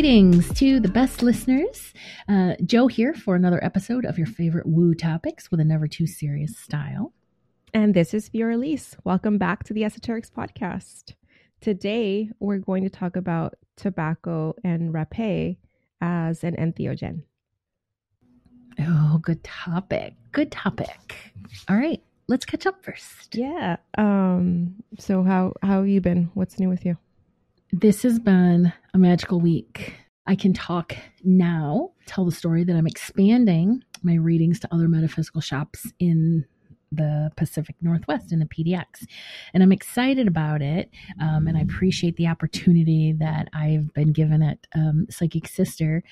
Greetings to the best listeners. Uh, Jo here for another episode of your favorite woo topics with a never too serious style. And this is Fioraliz. Welcome back to the Esoterix Podcast. Today, we're going to talk about tobacco and rapé as an entheogen. Oh, good topic. Good topic. All right, let's catch up first. Yeah. Um. So how how have you been? What's new with you? This has been a magical week. I can talk now, tell the story that I'm expanding my readings to other metaphysical shops in the Pacific Northwest in the PDX. And I'm excited about it. Um, and I appreciate the opportunity that I've been given at um, Psychic Sister.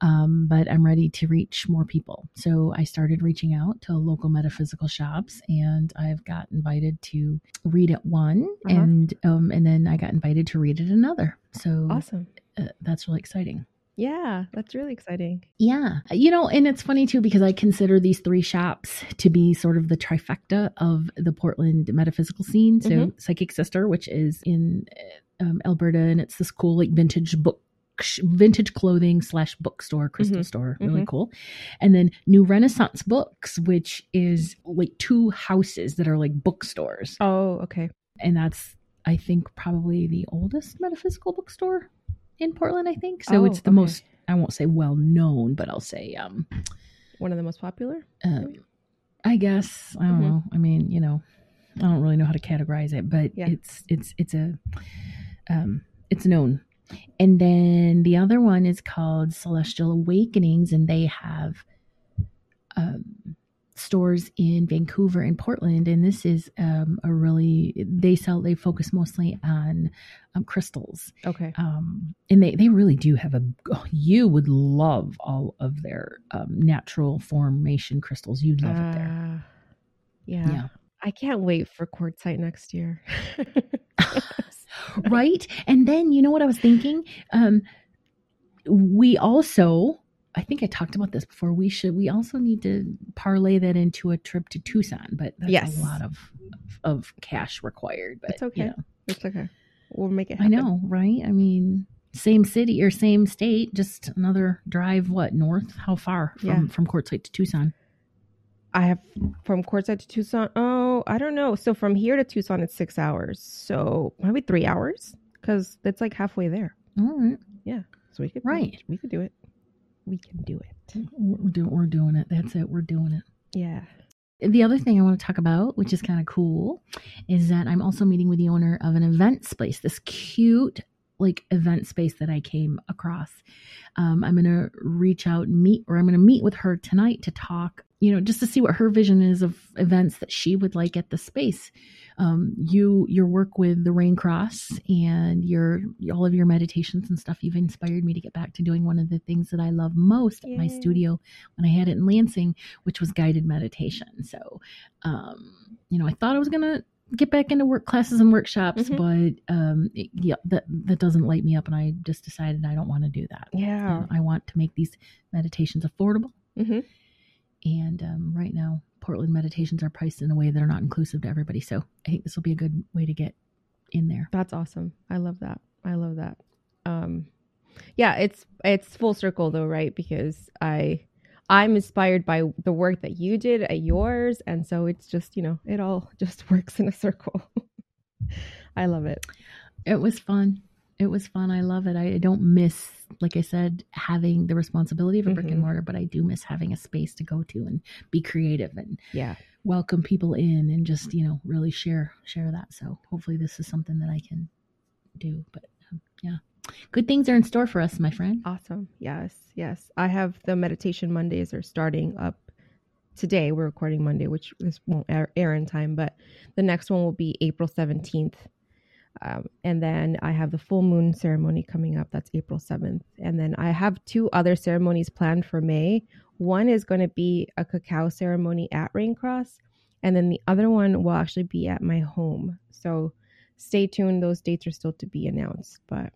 Um, but I'm ready to reach more people. So I started reaching out to local metaphysical shops and I've got invited to read at one uh-huh. and um, and then I got invited to read at another. So awesome. Uh, that's really exciting. Yeah, that's really exciting. Yeah. You know, and it's funny too because I consider these three shops to be sort of the trifecta of the Portland metaphysical scene. So, mm-hmm. Psychic Sister, which is in um, Alberta, and it's this cool, like, vintage book vintage clothing slash bookstore crystal mm-hmm. store really mm-hmm. cool and then new renaissance books which is like two houses that are like bookstores oh okay and that's i think probably the oldest metaphysical bookstore in Portland, I think. So oh, it's the okay. most I won't say well known, but I'll say um one of the most popular. Um, I guess I don't mm-hmm. know. I mean, you know, I don't really know how to categorize it, but yeah. it's it's it's a um it's known. And then the other one is called Celestial Awakenings, and they have um stores in Vancouver and Portland, and this is um, a really they sell they focus mostly on um, crystals. Okay, um, and they they really do have a oh, you would love all of their um, natural formation crystals. You'd love uh, it there. Ah, yeah. yeah, I can't wait for Quartzsite next year. right, and then you know what I was thinking. Um, we also I think I talked about this before. We should. We also need to parlay that into a trip to Tucson, but that's yes. a lot of of cash required. But it's okay. You know. It's okay. We'll make it. Happen. I know, right? I mean, same city or same state, just another drive. What north? How far from yeah. from Quartzsite to Tucson? I have from Quartzsite to Tucson. Oh, I don't know. So from here to Tucson, it's six hours. So maybe three hours because it's like halfway there. All right. Yeah. So we could right. We could do it we can do it. We're, do, we're doing it. That's it. We're doing it. Yeah. The other thing I want to talk about, which is kind of cool, is that I'm also meeting with the owner of an event space, this cute like event space that I came across. Um, I'm going to reach out and meet, or I'm going to meet with her tonight to talk, you know, just to see what her vision is of events that she would like at the space um, you your work with the Raincross and your all of your meditations and stuff you've inspired me to get back to doing one of the things that i love most Yay. at my studio when i had it in lansing which was guided meditation so um, you know i thought i was gonna get back into work classes and workshops mm-hmm. but um, it, yeah that that doesn't light me up and i just decided i don't want to do that yeah i want to make these meditations affordable mm-hmm. And um, right now Portland meditations are priced in a way that are not inclusive to everybody. So I think this will be a good way to get in there. That's awesome. I love that. I love that. Um, yeah, it's it's full circle though, right? Because I I'm inspired by the work that you did at yours, and so it's just you know it all just works in a circle. I love it. It was fun it was fun. I love it. I don't miss, like I said, having the responsibility of a brick mm-hmm. and mortar, but I do miss having a space to go to and be creative and yeah, welcome people in and just you know really share share that. So hopefully this is something that I can do. But um, yeah, good things are in store for us, my friend. Awesome. Yes, yes. I have the meditation Mondays are starting up today. We're recording Monday, which this won't air, air in time, but the next one will be April seventeenth um, and then I have the full moon ceremony coming up. That's April 7th. And then I have two other ceremonies planned for May. One is going to be a cacao ceremony at Raincross. And then the other one will actually be at my home. So stay tuned. Those dates are still to be announced. But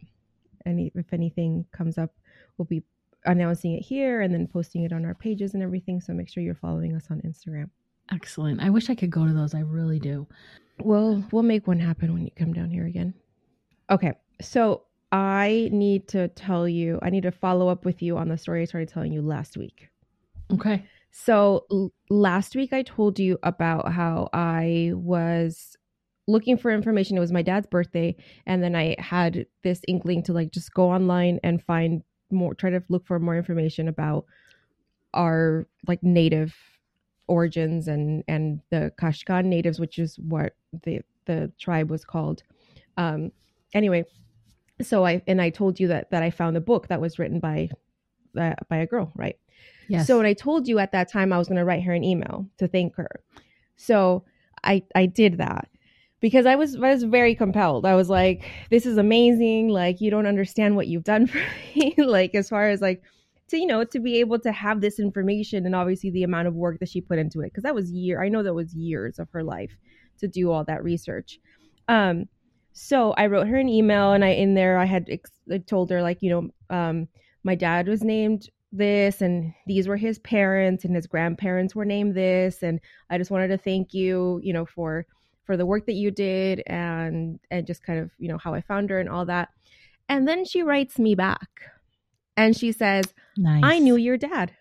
any if anything comes up, we'll be announcing it here and then posting it on our pages and everything. So make sure you're following us on Instagram. Excellent. I wish I could go to those. I really do. We'll we'll make one happen when you come down here again. Okay. So I need to tell you, I need to follow up with you on the story I started telling you last week. Okay. So l- last week I told you about how I was looking for information. It was my dad's birthday, and then I had this inkling to like just go online and find more, try to look for more information about our like native origins and and the Caxcan natives, which is what the the tribe was called. Um, anyway, so I and I told you that that I found a book that was written by uh, by a girl, right? Yes. So when I told you at that time I was going to write her an email to thank her. So I I did that because I was I was very compelled. I was like, this is amazing. Like you don't understand what you've done for me. like as far as like to you know to be able to have this information and obviously the amount of work that she put into it because that was year. I know that was years of her life to do all that research. Um so I wrote her an email and I in there I had ex- told her like, you know, um my dad was named this and these were his parents and his grandparents were named this and I just wanted to thank you, you know, for for the work that you did and and just kind of, you know, how I found her and all that. And then she writes me back. And she says, nice. "I knew your dad."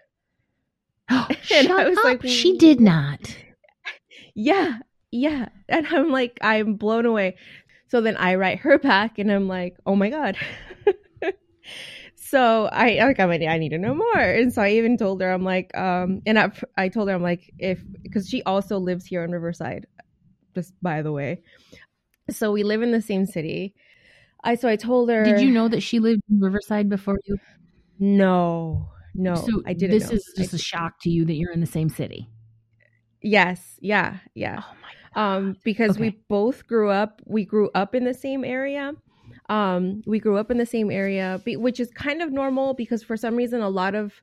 Shut I was up. like, she did not. Yeah, yeah. And I'm like, I'm blown away. So then I write her back and I'm like, oh my God. so I like I'm like, I need to know more. And so I even told her, I'm like, um, and I, I told her, I'm like, if because she also lives here in Riverside, just by the way. So we live in the same city. I so I told her Did you know that she lived in Riverside before you? No, no, so I didn't. This know. is just I- a shock to you that you're in the same city. yes, yeah, yeah. Oh my um because we both grew up we grew up in the same area um we grew up in the same area which is kind of normal because for some reason a lot of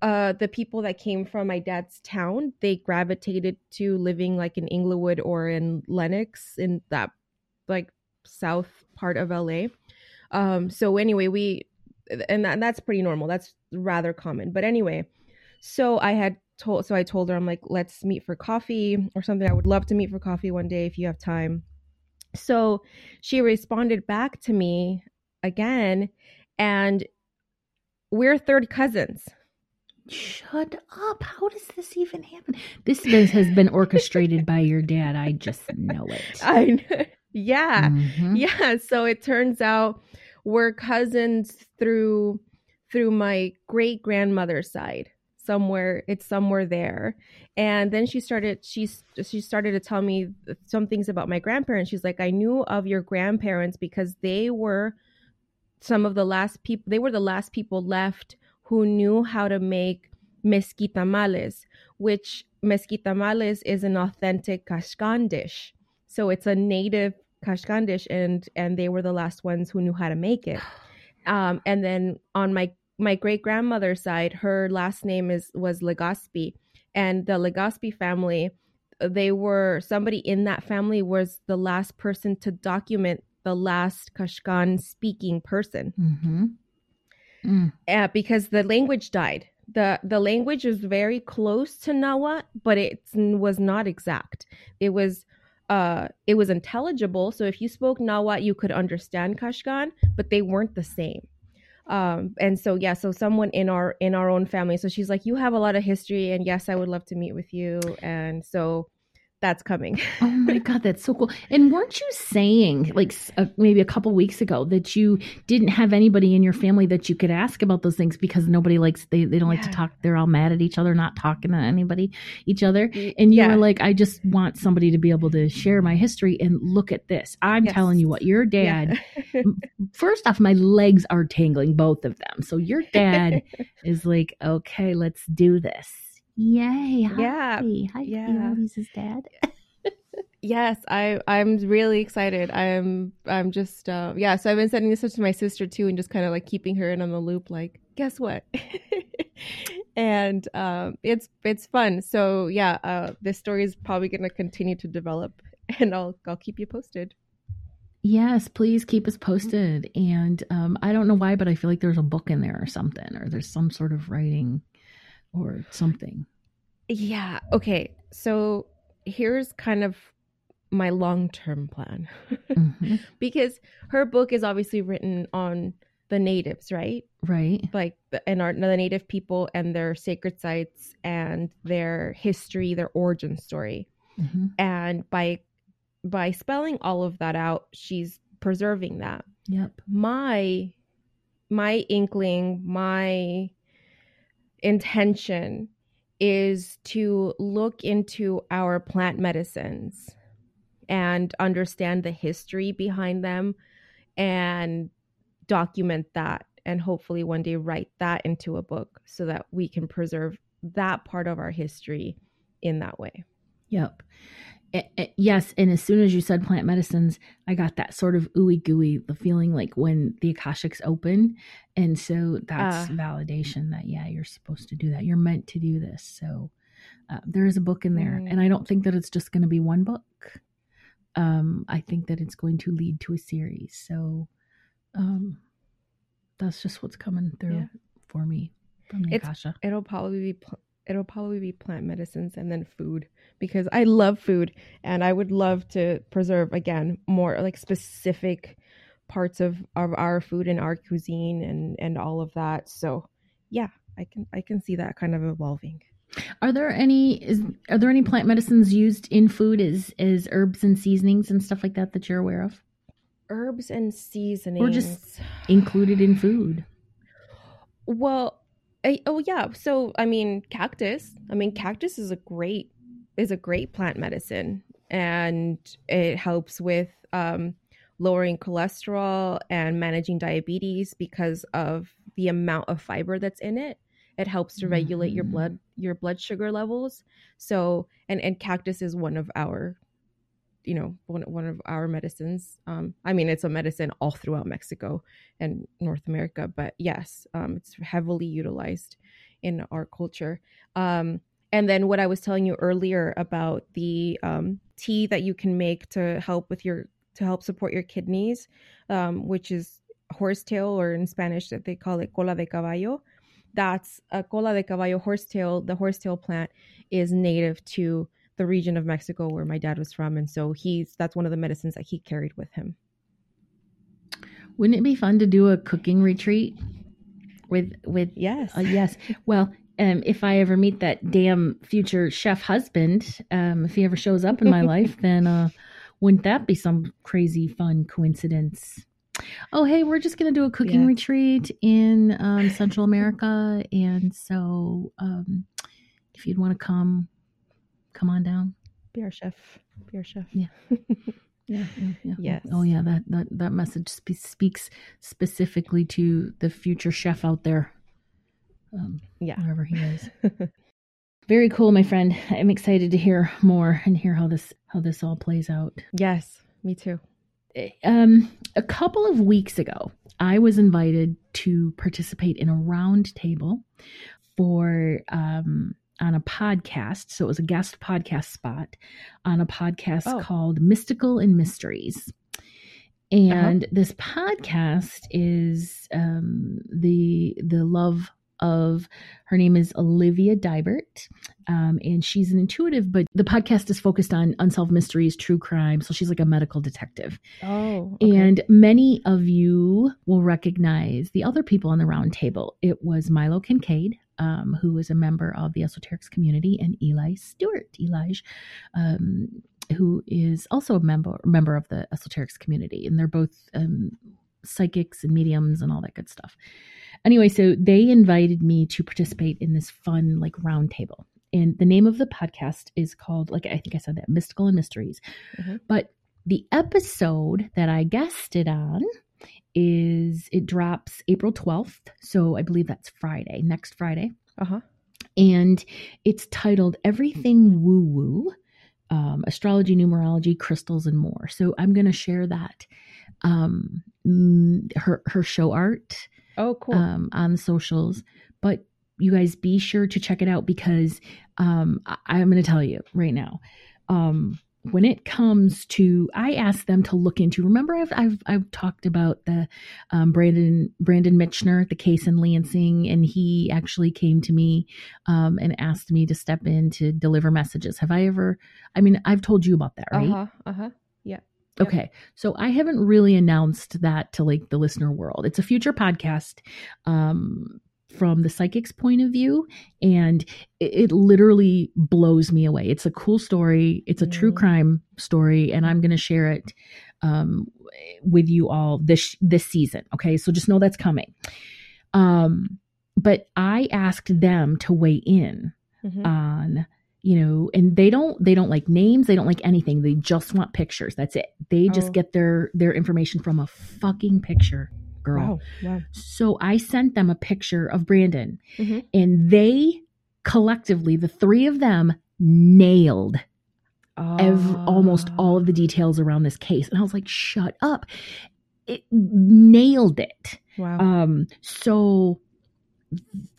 uh the people that came from my dad's town they gravitated to living like in Inglewood or in Lennox in that like south part of LA um so anyway we and, that, that's pretty normal that's rather common but anyway so I had told so I told her I'm like let's meet for coffee or something I would love to meet for coffee one day if you have time so she responded back to me again and we're third cousins Shut up. How does this even happen? This has been orchestrated by your dad. I just know it. I kn- yeah Mhm. yeah so it turns out we're cousins through through my great grandmother's side. Somewhere it's somewhere there. And then she started she's she started to tell me some things about my grandparents. She's like i knew of your grandparents because they were some of the last people they were the last people left who knew how to make mezquitamales which mezquitamales is an authentic caxcan dish. So it's a native caxcan dish and and they were the last ones who knew how to make it um and then on my my great grandmother's side her last name is was legaspi and the legaspi family they were somebody in that family was the last person to document the last caxcan speaking person Mhm. Mm. uh, because the language died. the The language is very close to Nahuatl, but it was not exact. It was uh, it was intelligible. So if you spoke Nahuatl, you could understand Caxcan, but they weren't the same. Um, and so yeah, so someone in our in our own family. So she's like, you have a lot of history, and yes, I would love to meet with you. And so that's coming. Oh my god, that's so cool! And weren't you saying, like uh, maybe a couple weeks ago, that you didn't have anybody in your family that you could ask about those things because nobody likes they they don't like to talk. They're all mad at each other, not talking to anybody, each other. And you yeah. were like, I just want somebody to be able to share my history and look at this. I'm Yes. telling you what, your dad. First off, my legs are tangling, both of them. So your dad is like, okay, let's do this. Yay! Hi. Yeah, Hi, yeah. He's his dad. Yes, I I'm really excited. I'm I'm just uh yeah, so I've been sending this up to my sister too and just kind of like keeping her in on the loop like guess what? and um it's it's fun. So yeah, uh this story is probably going to continue to develop and I'll I'll keep you posted. Yes, please keep us posted. And um, I don't know why, but I feel like there's a book in there or something, or there's some sort of writing or something. Yeah, okay. So here's kind of my long term plan Mhm. because her book is obviously written on the natives, right? Right. Like the, and our the native people and their sacred sites and their history, their origin story. Mhm. And by by spelling all of that out, she's preserving that. Yep. My my inkling, my intention is to look into our plant medicines and understand the history behind them and document that and hopefully one day write that into a book so that we can preserve that part of our history in that way. Yep. Eh, eh, yes, and as soon as you said plant medicines, I got that sort of ooey gooey, the feeling like when the Akashics open, and so that's Ah. validation that yeah, you're supposed to do that. You're meant to do this. So uh, there is a book in there, Mm. and I don't think that it's just going to be one book. Um, I think that it's going to lead to a series. So um, that's just what's coming through Yeah. for me from the It's- Akasha. It'll probably be pl- it'll probably be plant medicines and then food because I love food and I would love to preserve again more like specific parts of, of our food and our cuisine and and all of that. So yeah, I can I can see that kind of evolving. Are there any is are there any plant medicines used in food as as herbs and seasonings and stuff like that that you're aware of? Herbs and seasonings. Included in food. Well, I, oh yeah. So I mean, cactus. I mean, cactus is a great is a great plant medicine, and it helps with um, lowering cholesterol and managing diabetes because of the amount of fiber that's in it. It helps to regulate your Mhm. blood your blood sugar levels. So and and cactus is one of our you know one, one of our medicines. Um i mean it's a medicine all throughout mexico and north america but yes um it's heavily utilized in our culture. Um and then what i was telling you earlier about the um tea that you can make to help with your to help support your kidneys um which is horsetail or in spanish that they call it cola de caballo. That's a cola de caballo horsetail. The horsetail plant is native to the region of Mexico where my dad was from, and so he's that's one of the medicines that he carried with him. Wouldn't it be fun to do a cooking retreat with with Yes, uh, yes. Well, um, if I ever meet that damn future chef husband, um, if he ever shows up in my life, then uh, wouldn't that be some crazy fun coincidence? Oh, hey, we're just gonna do a cooking Yeah. retreat in um, Central America, and so um, if you'd want to come, come on down. be our chef, be our chef. Yeah. Yeah, yeah, yeah. Yes. Oh, yeah. That that that message spe- speaks specifically to the future chef out there, um, Yeah. wherever he is. Very cool, my friend. I'm excited to hear more and hear how this how this all plays out. Yes, me too. Um, a couple of weeks ago, I was invited to participate in a round table for um on a podcast. So it was a guest podcast spot on a podcast Oh. called Mystical and Mysteries. And this podcast is um, the the love of her name is Olivia Dybert, um, and she's an intuitive. But the podcast is focused on unsolved mysteries, true crime. So she's like a medical detective. Oh, And many of you will recognize the other people on the round table. It was Milo Kincaid, um, who is a member of the esoterix community, and Eli Stewart, Elijah, um, who is also a member member of the esoterix community, and they're both um, psychics and mediums and all that good stuff. Anyway, so they invited me to participate in this fun like roundtable. And the name of the podcast is called, like I think I said that, Mystical and Mysteries. Mhm. But the episode that I guested on is it drops April 12th. So I believe that's Friday, next Friday. uh huh. And it's titled Everything Woo Woo um, Astrology, Numerology, Crystals, and More. So I'm going to share that. Um, mm, her, her show art Oh, cool. um, on the socials. But you guys be sure to check it out because um, I- I'm going to tell you right now. Um, when it comes to i asked them to look into remember i've i've, I've talked about the um, brandon brandon mitchner the case in lansing and he actually came to me um, and asked me to step in to deliver messages have i ever i mean i've told you about that right Uh-huh. Uh-huh. Yep. Okay. So I haven't really announced that to like the listener world. It's a future podcast um from the psychic's point of view and it, it literally blows me away. It's a cool story. It's a true Mhm. crime story and I'm going to share it um with you all this this season. Okay? So just know that's coming. Um but I asked them to weigh in Mhm. on you know and they don't they don't like names they don't like anything they just want pictures that's it they just Oh. get their their information from a fucking picture girl wow. Wow. so i sent them a picture of brandon Mhm. and they collectively the three of them nailed ev- almost all of the details around this case and i was like shut up it nailed it Wow. um, so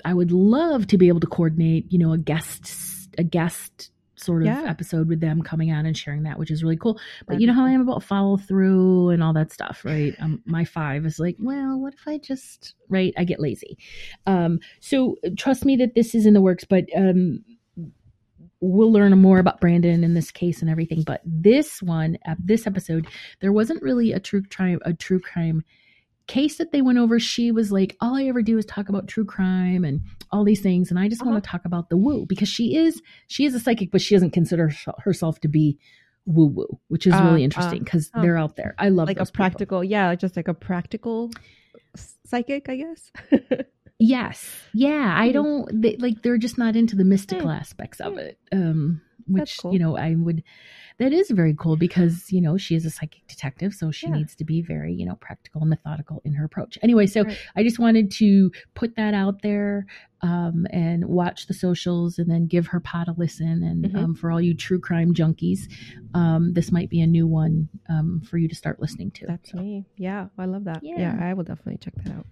I would love to be able to coordinate, you know, a guest, a guest sort of Yeah. episode with them coming on and sharing that, which is really cool. But That'd you know how I am about follow through and all that stuff, right? Um, my five is like, well, what if I just, right? I get lazy. Um, so trust me that this is in the works, but, um, we'll learn more about Brandon in this case and everything. But this one, uh, this episode, there wasn't really a true crime, a true crime case that they went over. She was like, all I ever do is talk about true crime and all these things, and I just want to talk about the woo because she is she is a psychic, but she doesn't consider herself to be woo woo, which is Uh, really uh, interesting because oh. they're out there. I love like a those people. practical, yeah, just like a practical psychic, I guess. Yes. Yeah. I Hmm. don't they, like they're just not into the mystical Hmm. aspects of Hmm. it. Um which, cool. you know, I would that is very cool because, you know, she is a psychic detective, so she Yeah. needs to be very, you know, practical and methodical in her approach. Anyway, so Right. I just wanted to put that out there um and watch the socials and then give her pod a listen and Mhm. um for all you true crime junkies, um this might be a new one um for you to start listening to. That's So- me. Yeah, I love that. Yeah. Yeah. I will definitely check that out.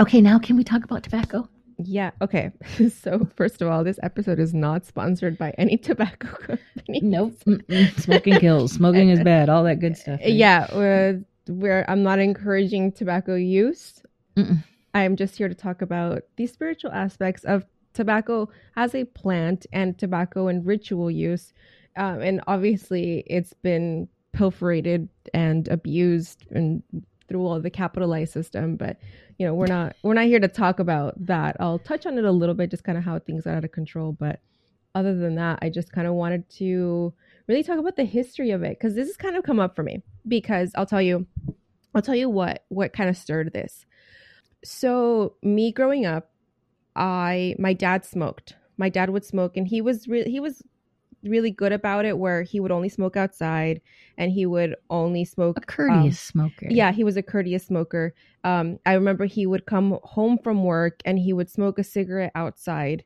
Okay, now can we talk about tobacco? Yeah. Okay. so first of all, this episode is not sponsored by any tobacco company. Nope. Mm-mm. Smoking kills. Smoking is bad. All that good stuff. right? Yeah, we're, we're, I'm not encouraging tobacco use. Mm-mm. I'm just here to talk about the spiritual aspects of tobacco as a plant and tobacco and ritual use. Um, and obviously, it's been pilferated and abused and through all the capitalized system. But you know, we're not we're not here to talk about that. I'll touch on it a little bit, just kind of how things got out of control. But other than that, I just kind of wanted to really talk about the history of it because this has kind of come up for me. Because I'll tell you, I'll tell you what what kind of stirred this. So me growing up, I my dad smoked. My dad would smoke, and he was really he was really good about it. Where he would only smoke outside, and he would only smoke A courteous smoker. yeah, he was a courteous smoker. Um, I remember he would come home from work and he would smoke a cigarette outside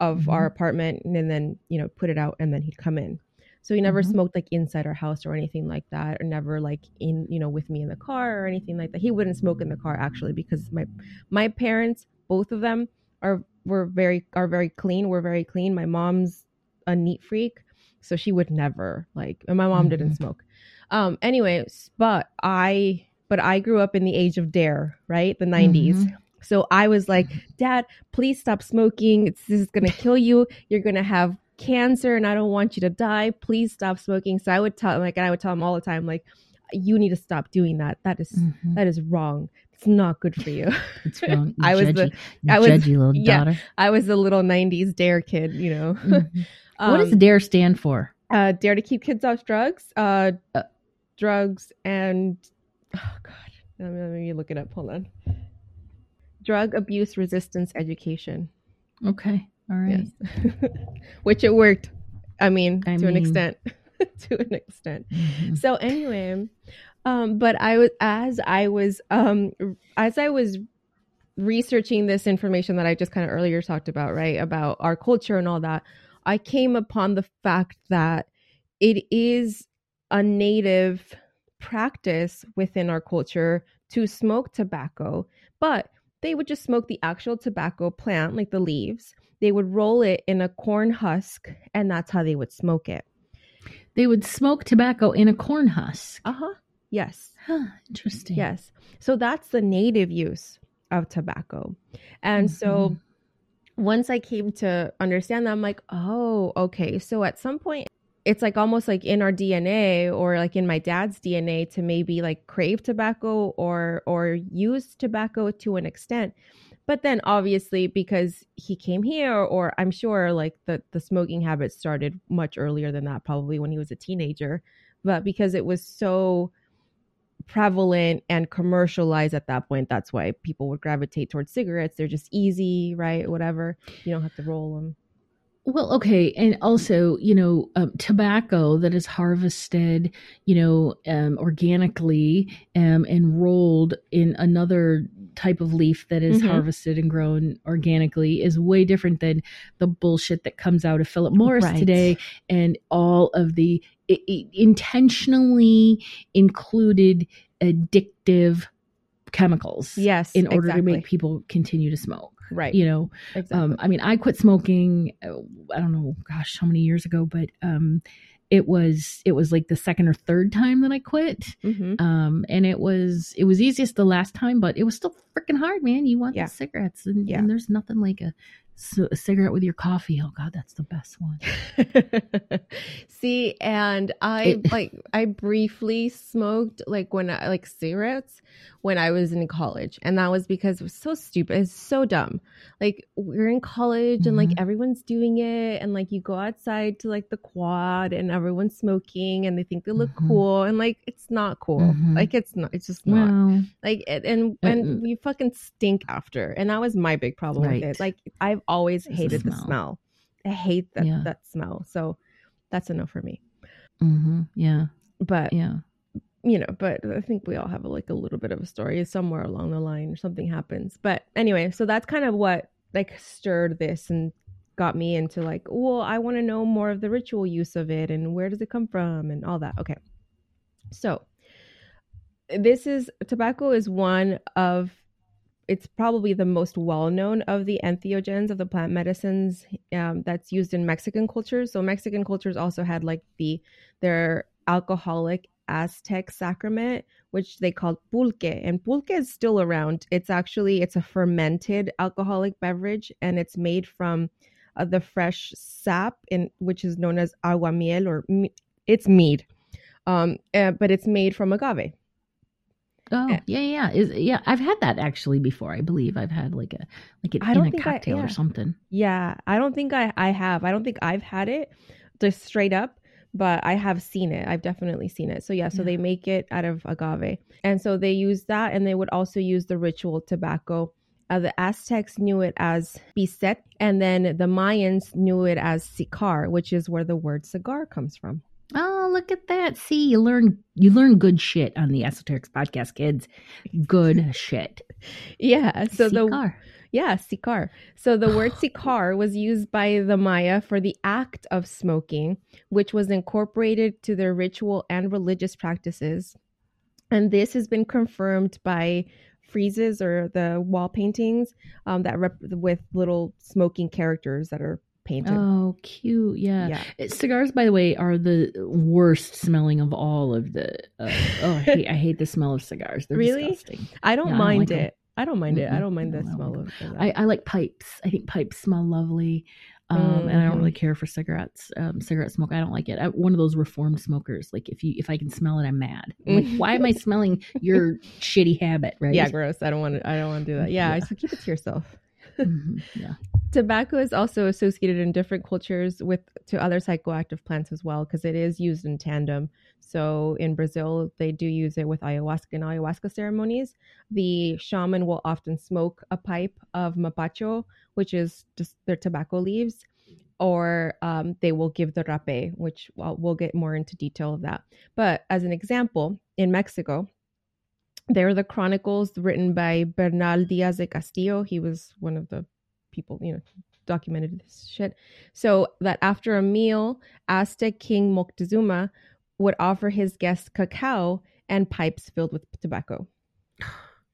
of our apartment and then, you know, put it out and then he'd come in. So he never Mhm. smoked like inside our house or anything like that, or never like in, you know, with me in the car or anything like that. He wouldn't smoke in the car actually because my my parents, both of them, are were very are very clean. We're very clean. My mom's a neat freak, so she would never like. And my mom didn't Mhm. smoke. Um. Anyways, but I but I grew up in the age of dare, right? The 90s. Mhm. So I was like, Dad, please stop smoking. It's, this is going to kill you. You're going to have cancer and I don't want you to die. Please stop smoking. So I would tell like, and I would tell him all the time, like, you need to stop doing that. That is- Mhm. that is wrong. It's not good for you. It's wrong. I was the- judgy, you I was- yeah. daughter. I was the little 90s dare kid, you know. Mhm. what does Um, DARE stand for? uh, dare to keep kids off drugs, uh, uh, drugs and oh god, let me, let me look it up. Hold on. Drug abuse resistance education. Okay. All right. Yes, which it worked. I mean, I to an extent. to an extent. Mhm. So anyway, um, but I was as I was um as I was researching this information that I just kind of earlier talked about, right? About our culture and all that, I came upon the fact that it is a native practice within our culture to smoke tobacco, but they would just smoke the actual tobacco plant, like the leaves. They would roll it in a corn husk, and that's how they would smoke it. they would smoke tobacco in a corn husk. Uh huh. Yes. Huh, interesting. Yes. So that's the native use of tobacco. And so Mhm. Once I came to understand that, I'm like, oh, okay. So at some point, it's like almost like in our DNA or like in my dad's DNA to maybe like crave tobacco or or use tobacco to an extent. But then obviously because he came here or I'm sure like the the smoking habit started much earlier than that probably when he was a teenager, but because it was so prevalent and commercialized at that point. That's why people would gravitate towards cigarettes. They're just easy right? Whatever. You don't have to roll them Well, okay, and also, you know, um, tobacco that is harvested, you know, um, organically um, and rolled in another type of leaf that is Mhm. harvested and grown organically is way different than the bullshit that comes out of Philip Morris Right. today and all of the intentionally included addictive chemicals yes in order exactly. to make people continue to smoke. right You know, exactly um, I mean, I quit smoking. uh, I don't know, gosh, how many years ago, but um, it was it was like the second or third time that I quit. hmm Um, and it was it was easiest the last time, but it was still freaking hard, man. You want Yeah. the cigarettes, and, Yeah. and there's nothing like a, a cigarette with your coffee. Oh God, that's the best one. See, and I It- like I briefly smoked like when I like cigarettes when I was in college, and that was because it was so stupid. It's so dumb. Like we're in college and like Mhm. everyone's doing it, and like you go outside to like the quad and everyone's smoking and they think they look Mhm. cool, and like it's not cool. Mhm. Like it's not. It's just not. Well, Like it, and and we fucking stink after, and that was my big problem with it. Like I've always hated the smell. smell. I hate that Yeah. that smell. So that's a no for me. hmm yeah, But yeah. you know, but I think we all have like a little bit of a story somewhere along the line. Something happens. But anyway, so that's kind of what like stirred this and got me into like, well, I want to know more of the ritual use of it and where does it come from and all that. Okay, so this is tobacco is one of it's probably the most well-known of the entheogens of the plant medicines um, that's used in mexican cultures. So mexican cultures also had like the their alcoholic aztec sacrament which they called pulque. And pulque is still around. It's actually it's a fermented alcoholic beverage and it's made from uh, the fresh sap in which is known as aguamiel or it's mead. Um, uh, but it's made from agave Oh Yeah. yeah, yeah, is yeah. I've had that actually before. I believe I've had like a like it I in a think I- cocktail yeah. or something. Yeah, I don't think I I have. I don't think I've had it just straight up, but I have seen it. I've definitely seen it. So yeah, so Yeah. they make it out of agave. And so they use that and they would also use the ritual tobacco. Uh, the Aztecs knew it as bisset and then the Mayans knew it as sicar, which is where the word cigar comes from. Oh, look at that! See, you learn you learn good shit on the Esoterix podcast, kids. Good shit. Yeah, so the Yeah, sikar. So the word sikar was used by the Maya for the act of smoking, which was incorporated to their ritual and religious practices. And this has been confirmed by friezes or the wall paintings um, that rep- with little smoking characters that are painted. Oh, cute. Yeah. yeah. Cigars, by the way, are the worst smelling of all of the. Uh, oh, I hate, I hate the smell of cigars. They're Really? disgusting. I don't Yeah, I don't mind like it. I don't mind it. I don't mind the No, smell of. I, I like pipes. I think pipes smell lovely. Um, and I don't really care for cigarettes, um, cigarette smoke. I don't like it. I'm one of those reformed smokers. Like if you, if I can smell it, I'm mad. I'm like, why am I smelling your shitty habit? Right? yeah, gross. I don't want to. I don't want to do that. Yeah, Yeah. so keep it to yourself. Mhm, yeah. tobacco is also associated in different cultures with to other psychoactive plants as well because it is used in tandem. So in brazil they do use it with ayahuasca and ayahuasca ceremonies. The shaman will often smoke a pipe of mapacho which is just their tobacco leaves or um, they will give the rape which we'll get more into detail of that. But as an example in mexico they're the chronicles written by Bernal Diaz de Castillo. He was one of the people, you know, documented this shit. So that after a meal, Aztec King Moctezuma would offer his guests cacao and pipes filled with tobacco.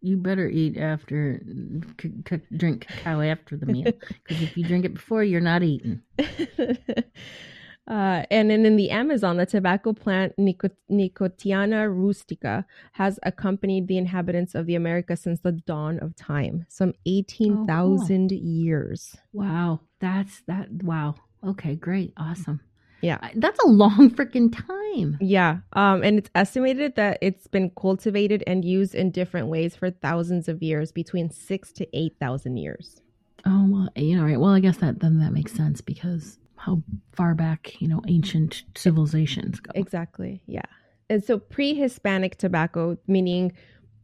You better eat after, c- c- drink cacao after the meal. Because if you drink it before, you're not eating. Uh, and then in the Amazon, the tobacco plant Nico- Nicotiana rustica has accompanied the inhabitants of the Americas since the dawn of time, some 18,000 years. Wow. That's that. Wow. Okay. Great. Awesome. Yeah. That's a long freaking time. Yeah. Um, and it's estimated that it's been cultivated and used in different ways for thousands of years, between six to 8,000 years. Oh well, you know, right. Well, I guess that then that makes sense because how far back you know ancient civilizations go. Exactly. Yeah. And so pre Hispanic tobacco, meaning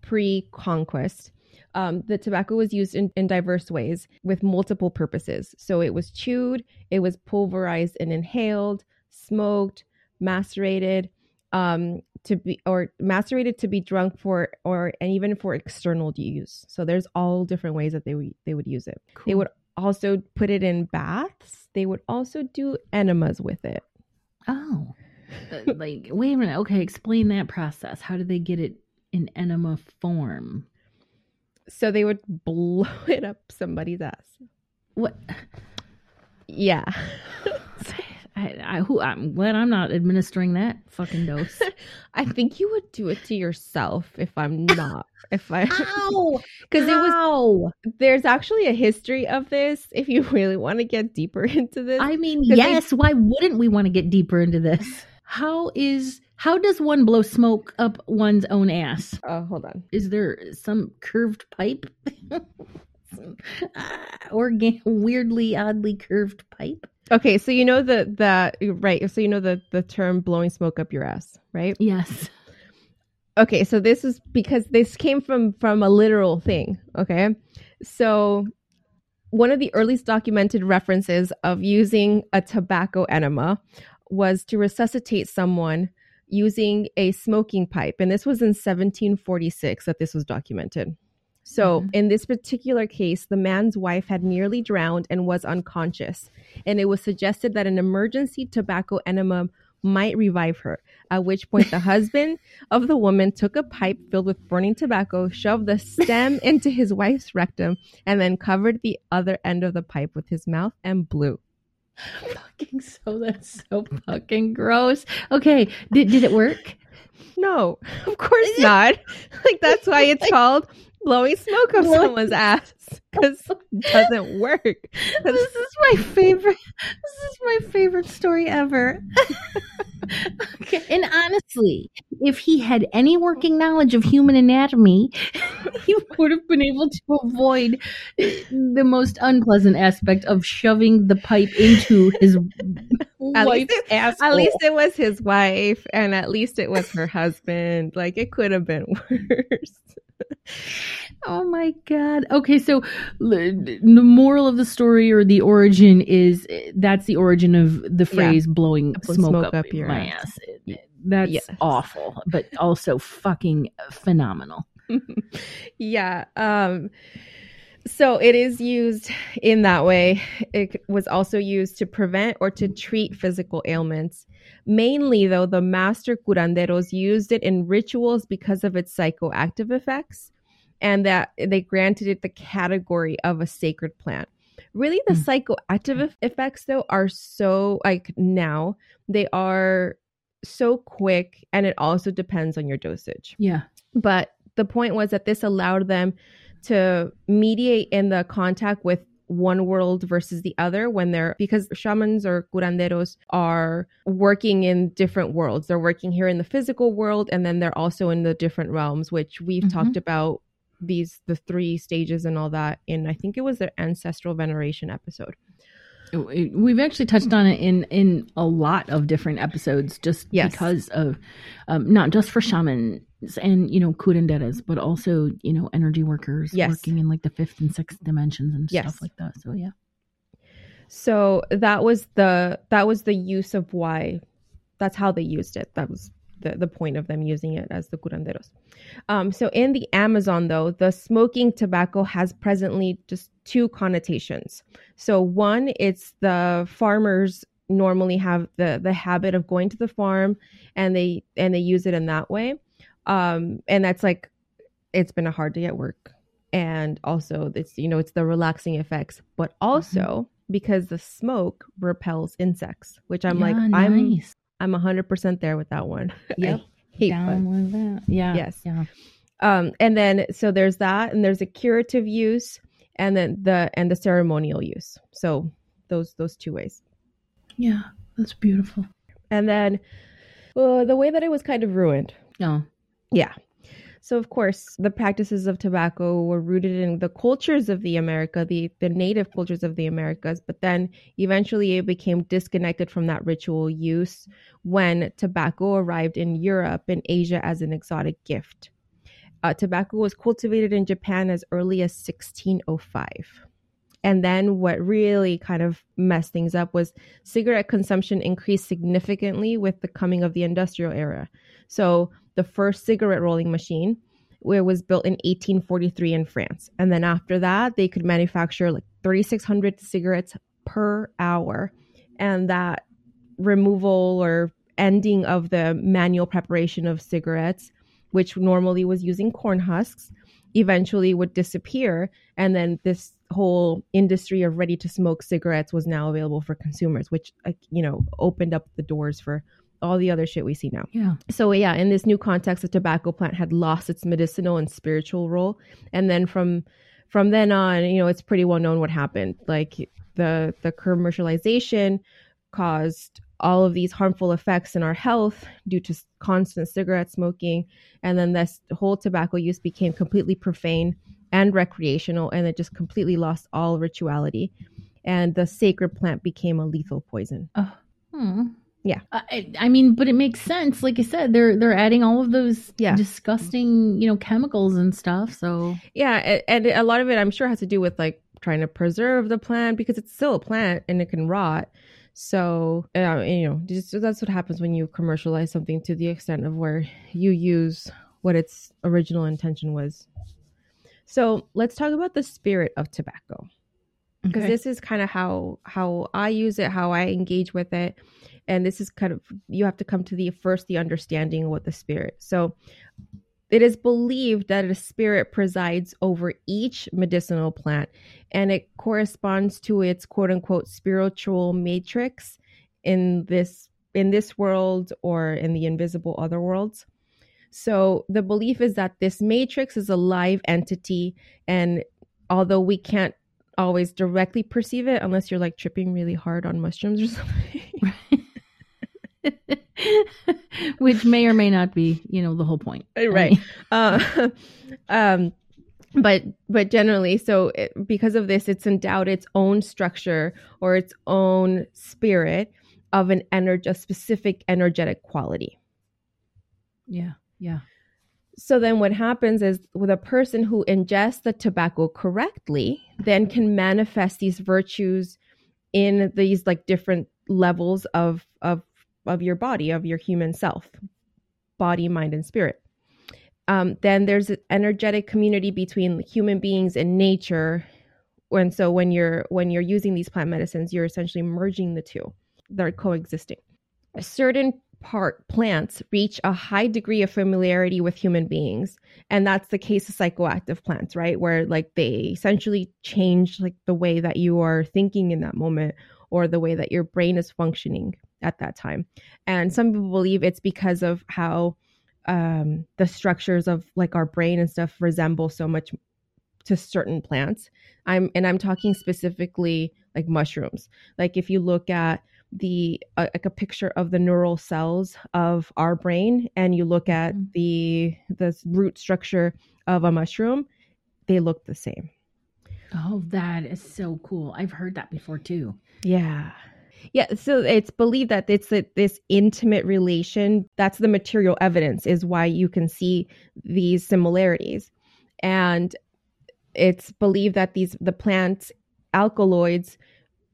pre conquest, um, the tobacco was used in, in diverse ways with multiple purposes. So it was chewed, it was pulverized and inhaled, smoked, macerated, um, to be or macerated to be drunk for or and even for external use. So there's all different ways that they would they would use it. They would also put it in baths. They would also do enemas with it. Oh, Uh, like wait a minute. Okay, explain that process. How do they get it in enema form? So they would blow it up somebody's ass. What? Yeah. I, I who I'm glad I'm not administering that fucking dose. I think you would do it to yourself if I'm not. If I because it was there's actually a history of this if you really want to get deeper into this. I mean, 'Cause they- yes. Why wouldn't we want to get deeper into this? How is how does one blow smoke up one's own ass? Oh, hold on. Is there some curved pipe? Uh, organ- weirdly, oddly curved pipe. Okay, so you know the the right, so you know the the term blowing smoke up your ass, right? Yes. Okay, so this is because this came from from a literal thing, okay? So one of the earliest documented references of using a tobacco enema was to resuscitate someone using a smoking pipe and this was in 1746 that this was documented. So, Mhm. in this particular case, the man's wife had nearly drowned and was unconscious, and it was suggested that an emergency tobacco enema might revive her. At which point, the husband of the woman took a pipe filled with burning tobacco, shoved the stem into his wife's rectum, and then covered the other end of the pipe with his mouth and blew. fucking so that's so fucking gross. Okay, did did it work? No, of course not. like that's why it's called blowing smoke up Blowing- someone's ass because it doesn't work. This is my favorite. This is my favorite story ever. okay. And honestly, if he had any working knowledge of human anatomy, he would have been able to avoid the most unpleasant aspect of shoving the pipe into his At least wife's asshole. At least it was his wife, and at least it was her husband. Like it could have been worse. Oh my god. Okay, so the moral of the story or the origin is eh, that's the origin of the phrase blowing smoke, smoke up, up your my ass. ass. It- That's Yes. awful, but also fucking phenomenal. yeah. Um so it is used in that way. It was also used to prevent or to treat physical ailments. Mainly though, the master curanderos used it in rituals because of its psychoactive effects and that they granted it the category of a sacred plant. Really the Hmm. psychoactive effects though are so like now they are so quick and it also depends on your dosage. Yeah. But the point was that this allowed them to mediate in the contact with one world versus the other when they're because shamans or curanderos are working in different worlds. They're working here in the physical world and then they're also in the different realms, which we've Mhm. talked about these the three stages and all that in I think it was their ancestral veneration episode. We've actually touched on it in in a lot of different episodes just Yes. because of um, not just for shamans and you know curanderas but also you know energy workers Yes. working in like the fifth and sixth dimensions and Yes. stuff like that. So yeah. So that was the that was the use of why that's how they used it. That was the, the point of them using it as the curanderos. Um, so in the Amazon though, the smoking tobacco has presently just two connotations. So one, it's the farmers normally have the the habit of going to the farm and they and they use it in that way. Um, and that's like it's been a hard day at work. And also it's you know it's the relaxing effects, but also because the smoke repels insects, which I'm like, Yeah, I'm nice. I'm 100% there with that one. Yep. hate Down bugs. with that. Yeah. Yes. Yeah. Um, and then so there's that, and there's a curative use, and then the and the ceremonial use. So those those two ways. Yeah. That's beautiful. And then uh, the way that it was kind of ruined. Oh. Yeah. So of course, the practices of tobacco were rooted in the cultures of the America, the the native cultures of the Americas, but then eventually it became disconnected from that ritual use when tobacco arrived in Europe and Asia as an exotic gift. Uh, tobacco was cultivated in Japan as early as 1605. And then what really kind of messed things up was cigarette consumption increased significantly with the coming of the industrial era. So the first cigarette rolling machine where was built in 1843 in France. And then after that, they could manufacture like 3,600 cigarettes per hour. And that removal or ending of the manual preparation of cigarettes, which normally was using corn husks, eventually would disappear. And then this whole industry of ready to smoke cigarettes was now available for consumers, which, you know, opened up the doors for all the other shit we see now. Yeah. So yeah, in this new context, the tobacco plant had lost its medicinal and spiritual role, and then from from then on, you know, it's pretty well known what happened. Like the the commercialization caused all of these harmful effects in our health due to constant cigarette smoking, and then this whole tobacco use became completely profane and recreational, and it just completely lost all rituality, and the sacred plant became a lethal poison. Hmm. Yeah. I, I mean, but it makes sense. Like I said, they're they're adding all of those Yeah. disgusting, you know, chemicals and stuff. So Yeah, a- and a lot of it I'm sure has to do with like trying to preserve the plant because it's still a plant and it can rot. So, uh, you know, just, that's what happens when you commercialize something to the extent of where you use what its original intention was. So, let's talk about the spirit of tobacco because okay. this is kind of how how I use it, how I engage with it, and this is kind of you have to come to the first the understanding of what the spirit. So it is believed that a spirit presides over each medicinal plant, and it corresponds to its quote unquote spiritual matrix in this in this world or in the invisible other worlds. So the belief is that this matrix is a live entity, and although we can't always directly perceive it unless you're like tripping really hard on mushrooms or something. Which may or may not be, you know, the whole point. I right. mean, uh, um, but but generally, so it, because of this, it's endowed its own structure or its own spirit of an energy, a specific energetic quality. yeah. Yeah. So then what happens is with a person who ingests the tobacco correctly, then can manifest these virtues in these like different levels of of of your body, of your human self, body, mind, and spirit. Um, then there's an energetic community between human beings and nature. And so when you're when you're using these plant medicines, you're essentially merging the two. They're coexisting. A certain part plants reach a high degree of familiarity with human beings. And that's the case of psychoactive plants right? Where like they essentially change like the way that you are thinking in that moment or the way that your brain is functioning at that time. And some people believe it's because of how um the structures of like our brain and stuff resemble so much to certain plants. I'm and i'm talking specifically like mushrooms. Like if you look at the uh, like a picture of the neural cells of our brain and you look at Mhm. the the root structure of a mushroom they look the same Oh, that is so cool. I've heard that before too. yeah yeah so it's believed that it's that this intimate relation that's the material evidence is why you can see these similarities and it's believed that these the plants alkaloids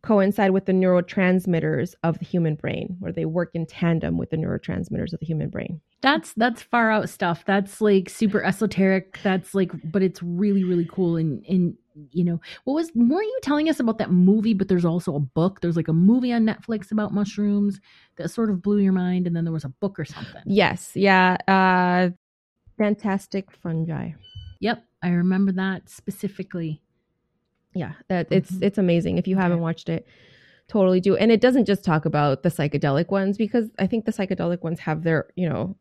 coincide with the neurotransmitters of the human brain or they work in tandem with the neurotransmitters of the human brain That's that's far out stuff. That's like super esoteric. That's like but it's really really cool and and you know, what was weren't you telling us about that movie but there's also a book. There's like a movie on Netflix about mushrooms that sort of blew your mind and then there was a book or something. yes yeah uh fantastic fungi Yep, I remember that specifically. Yeah, that it's Mhm. it's amazing. If you haven't watched it, totally do. And it doesn't just talk about the psychedelic ones because I think the psychedelic ones have their, you know,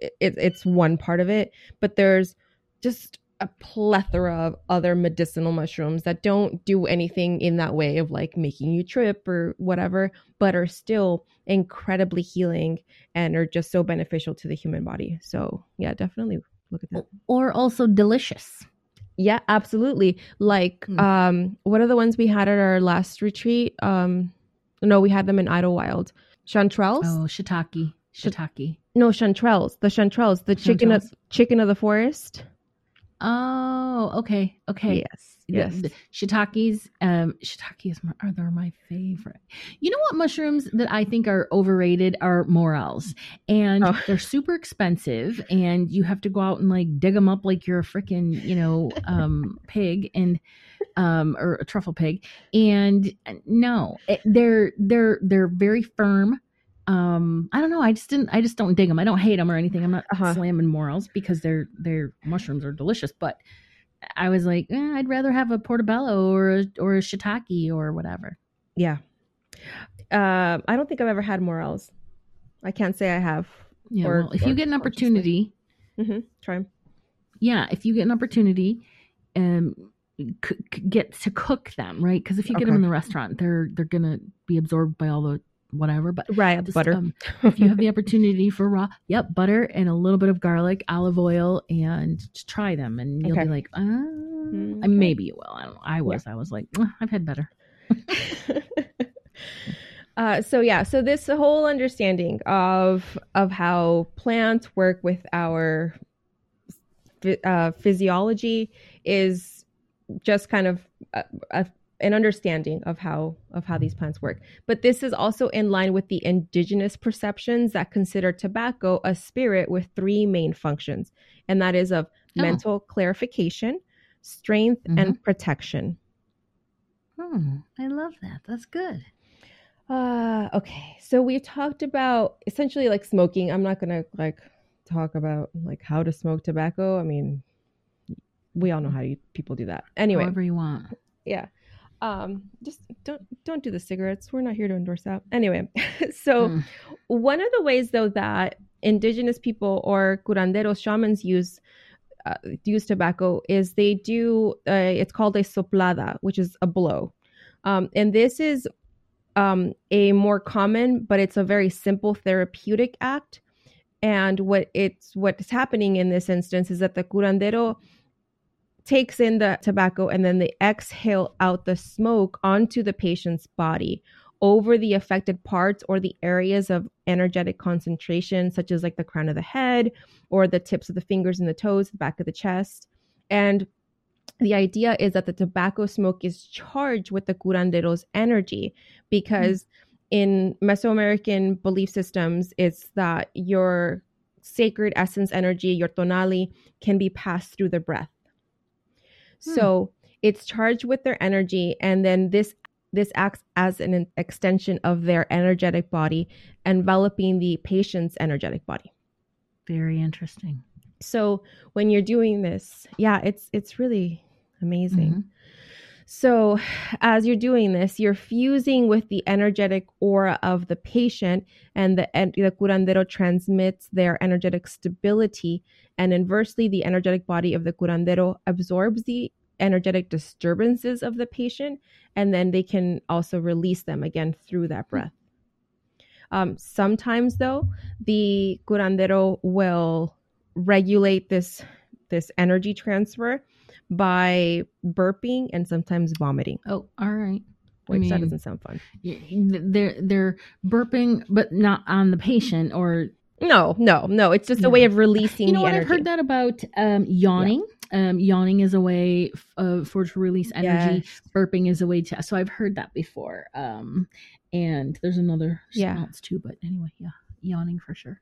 it, it's one part of it, but there's just a plethora of other medicinal mushrooms that don't do anything in that way of like making you trip or whatever, but are still incredibly healing and are just so beneficial to the human body. So, yeah, definitely look at that. Or also delicious. Yeah, absolutely. Like, Hmm. um, what are the ones we had at our last retreat? Um, no, we had them in Idlewild. Chanterelles? Oh, shiitake. Shiitake. No, chanterelles. The chanterelles, the chicken of chicken of the forest. Oh, okay. Okay. Yes, yes. the shiitakes, um, shiitakes are they're my favorite. You know what mushrooms that I think are overrated are morels, and Oh. they're super expensive, and you have to go out and like dig them up like you're a freaking you know um pig and um or a truffle pig, and uh, no, it- they're they're they're very firm. Um, I don't know. I just didn't. I just don't dig them. I don't hate them or anything. I'm not Uh-huh. slamming morels because they're they're mushrooms are delicious, but I was like, eh, I'd rather have a portobello or a, or a shiitake or whatever. Yeah. Um, I don't think I've ever had morels. I can't say I have. Yeah. Or- well, if or you get an opportunity, Mm-hmm. Try yeah, if you get an opportunity, um, c- c- get to cook them, right? Because if you get them in the restaurant, they're they're gonna be absorbed by all the whatever. But Right, just, butter. um, if you have the opportunity for raw, yep, butter and a little bit of garlic, olive oil, and just try them, and you'll Okay. be like, ah, Mm, okay. maybe you will. I don't know. I was. I was like, "Ah, I've had better. uh, so yeah, so this whole understanding of of how plants work with our uh, physiology is just kind of a, a, an understanding of how of how these plants work. But this is also in line with the indigenous perceptions that consider tobacco a spirit with three main functions, and that is of Oh. mental clarification, strength, and protection. Hmm, I love that. That's good. Uh, okay. So we talked about essentially like smoking. I'm not gonna like talk about like how to smoke tobacco. I mean, we all know how you, people do that. Anyway, However you want. yeah. Um, just don't don't do the cigarettes. We're not here to endorse that. Anyway, so Mm. one of the ways though that indigenous people or curanderos shamans use uh, use tobacco is they do uh, it's called a soplada which is a blow um, and this is um, a more common but it's a very simple therapeutic act and what it's what's happening in this instance is that the curandero takes in the tobacco and then they exhale out the smoke onto the patient's body over the affected parts or the areas of energetic concentration, such as like the crown of the head or the tips of the fingers and the toes, the back of the chest. And the idea is that the tobacco smoke is charged with the curandero's energy because hmm. in Mesoamerican belief systems, it's that your sacred essence energy, your tonali, can be passed through the breath. Hmm. So it's charged with their energy, and then this this acts as an extension of their energetic body, enveloping the patient's energetic body. Very interesting. So when you're doing this, yeah, it's it's really amazing. Mhm. So, as you're doing this, you're fusing with the energetic aura of the patient, and the, and the curandero transmits their energetic stability. And inversely, the energetic body of the curandero absorbs the energetic disturbances of the patient, and then they can also release them again through that breath. Um, sometimes, though, the curandero will regulate this this energy transfer by burping and sometimes vomiting. Oh, all right. I Which that doesn't sound fun. They're they're burping, but not on the patient. Or No, no, no. It's just a way of releasing you know the what? energy. I've heard that about um, yawning. Um, yawning is a way f- uh, for to release energy. Yes. Burping is a way to. So I've heard that before. Um, and there's another Yeah. else too. But anyway, yeah, yawning for sure.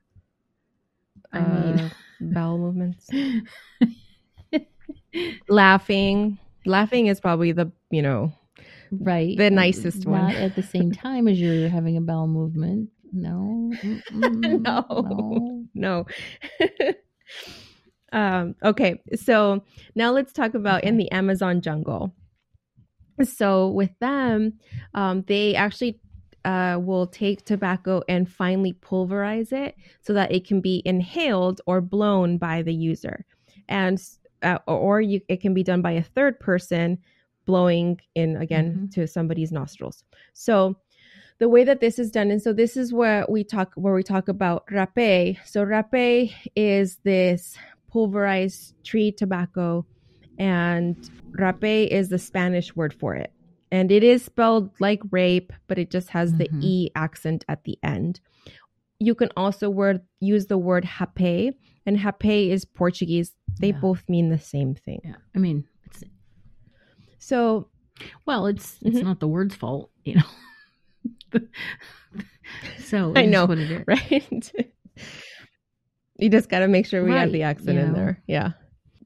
I Uh, bowel movements. Laughing. Laughing is probably the, you know, right the nicest one. at the same time as you're having a bowel movement no Mm-mm, No. no. um, okay, so now let's talk about in the Amazon jungle. So with them, um, they actually uh, will take tobacco and finely pulverize it so that it can be inhaled or blown by the user, and uh, or you, it can be done by a third person blowing in again mm-hmm. to somebody's nostrils. So the way that this is done, and so this is where we talk where we talk about rapé. So rapé is this pulverized tree tobacco, and rapé is the Spanish word for it. And it is spelled like rape, but it just has mm-hmm. the E accent at the end. You can also word use the word hape, and hape is Portuguese. They yeah. both mean the same thing. Yeah. I mean, it's so well, it's it's mm-hmm. not the word's fault, you know. so I know, right? you just got to make sure we right, have the accent in know. there. Yeah.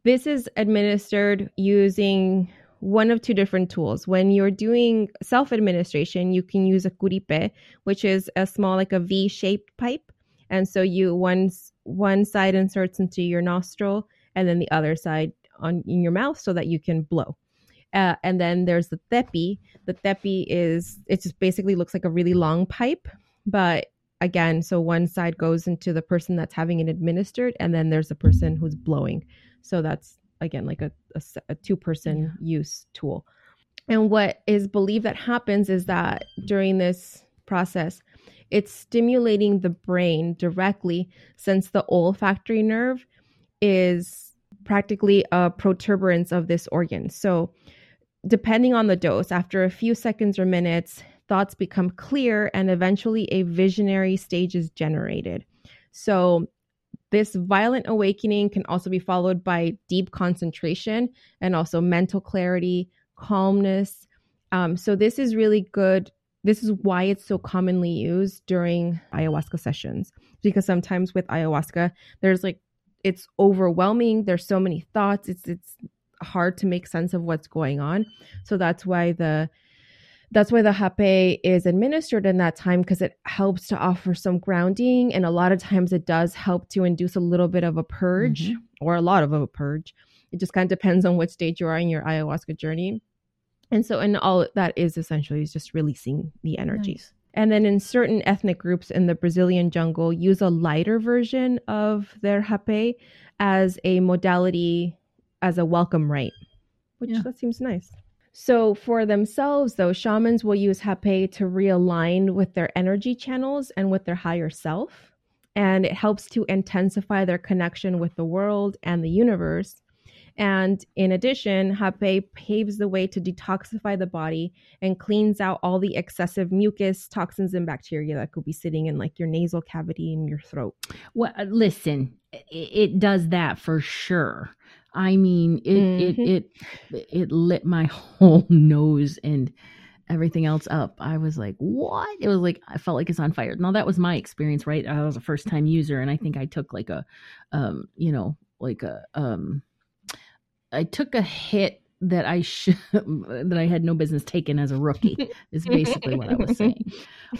This is administered using one of two different tools. When you're doing self administration, you can use a kuripe, which is a small, like a V shaped pipe. And so you one one side inserts into your nostril, and then the other side on in your mouth, so that you can blow. Uh, and then there's the tepi. The tepi is it just basically looks like a really long pipe, but again, so one side goes into the person that's having it administered, and then there's a person who's blowing. So that's again like a, a, a two person yeah. use tool. And what is believed that happens is that during this process, it's stimulating the brain directly since the olfactory nerve is practically a protuberance of this organ. So depending on the dose, after a few seconds or minutes, thoughts become clear and eventually a visionary stage is generated. So, this violent awakening can also be followed by deep concentration and also mental clarity, calmness. Um, so, this is really good. This is why it's so commonly used during ayahuasca sessions because sometimes with ayahuasca, there's like it's overwhelming. There's so many thoughts. It's it's hard to make sense of what's going on. So that's why the that's why the rapé is administered in that time because it helps to offer some grounding and a lot of times it does help to induce a little bit of a purge mm-hmm. or a lot of a purge it just kind of depends on what stage you are in your ayahuasca journey and so and all that is essentially is just releasing the energies nice. And then in certain ethnic groups in the brazilian jungle use a lighter version of their rapé as a modality as a welcome rite, which yeah. that seems nice. So for themselves, though, shamans will use rapé to realign with their energy channels and with their higher self. And it helps to intensify their connection with the world and the universe. And in addition, Hape paves the way to detoxify the body and cleans out all the excessive mucus, toxins, and bacteria that could be sitting in like your nasal cavity and your throat. Well, uh, listen, it does that for sure. I mean, it mm-hmm. it it it lit my whole nose and everything else up. I was like, "What?" It was like I felt like it's on fire. Now that was my experience, right? I was a first time user, and I think I took like a, um, you know, like a um, I took a hit that I should that I had no business taking as a rookie is basically what I was saying.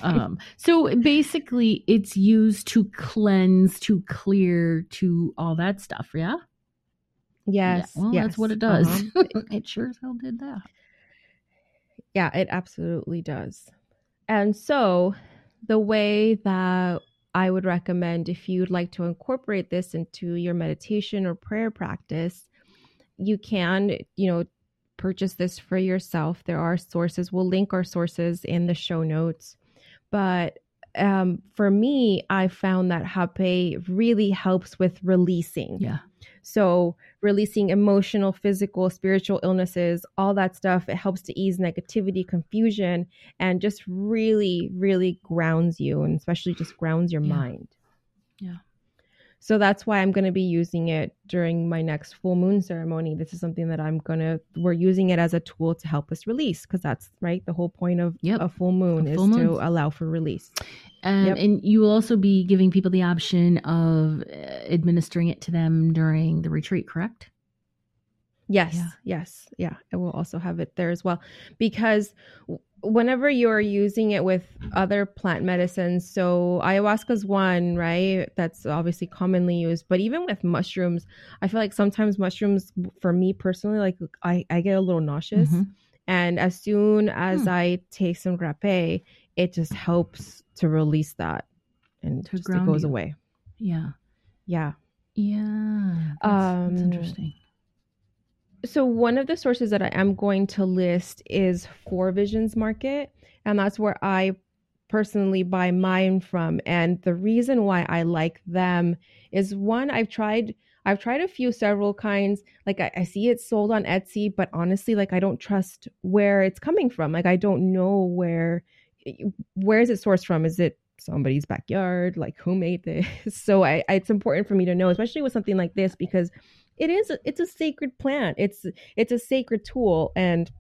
Um, so basically, it's used to cleanse, to clear, to all that stuff. Yeah. Yes. Yeah, well, yes. that's what it does. Uh-huh. it sure as hell did that. Yeah, it absolutely does. And so, the way that I would recommend if you'd like to incorporate this into your meditation or prayer practice, you can, you know, purchase this for yourself. There are sources. We'll link our sources in the show notes. But um, for me, I found that Hape really helps with releasing. Yeah. So, releasing emotional, physical, spiritual illnesses, all that stuff, it helps to ease negativity, confusion, and just really, really grounds you and especially just grounds your yeah. mind. Yeah. So that's why I'm going to be using it during my next full moon ceremony. This is something that I'm going to, we're using it as a tool to help us release because that's right. The whole point of yep. a full moon a full is moon. to allow for release. Um, yep. And you will also be giving people the option of uh, administering it to them during the retreat, correct? Yes, yeah. yes, yeah. I will also have it there as well because whenever you're using it with other plant medicines, so ayahuasca is one, right? That's obviously commonly used, but even with mushrooms, I feel like sometimes mushrooms, for me personally, like I, I get a little nauseous. Mm-hmm. And as soon as Hmm. I take some grape, it just helps to release that and just it goes you. away. Yeah. Yeah. Yeah. That's, that's Um, interesting. So one of the sources that I am going to list is Four Visions Market, and that's where I personally buy mine from. And the reason why I like them is one, I've tried I've tried a few several kinds. Like I, I see it sold on Etsy, but honestly, like I don't trust where it's coming from. Like I don't know where where is it sourced from? Is it somebody's backyard? Like who made this? So I, I it's important for me to know, especially with something like this, because it is a- it's a sacred plant. It's it's a sacred tool, and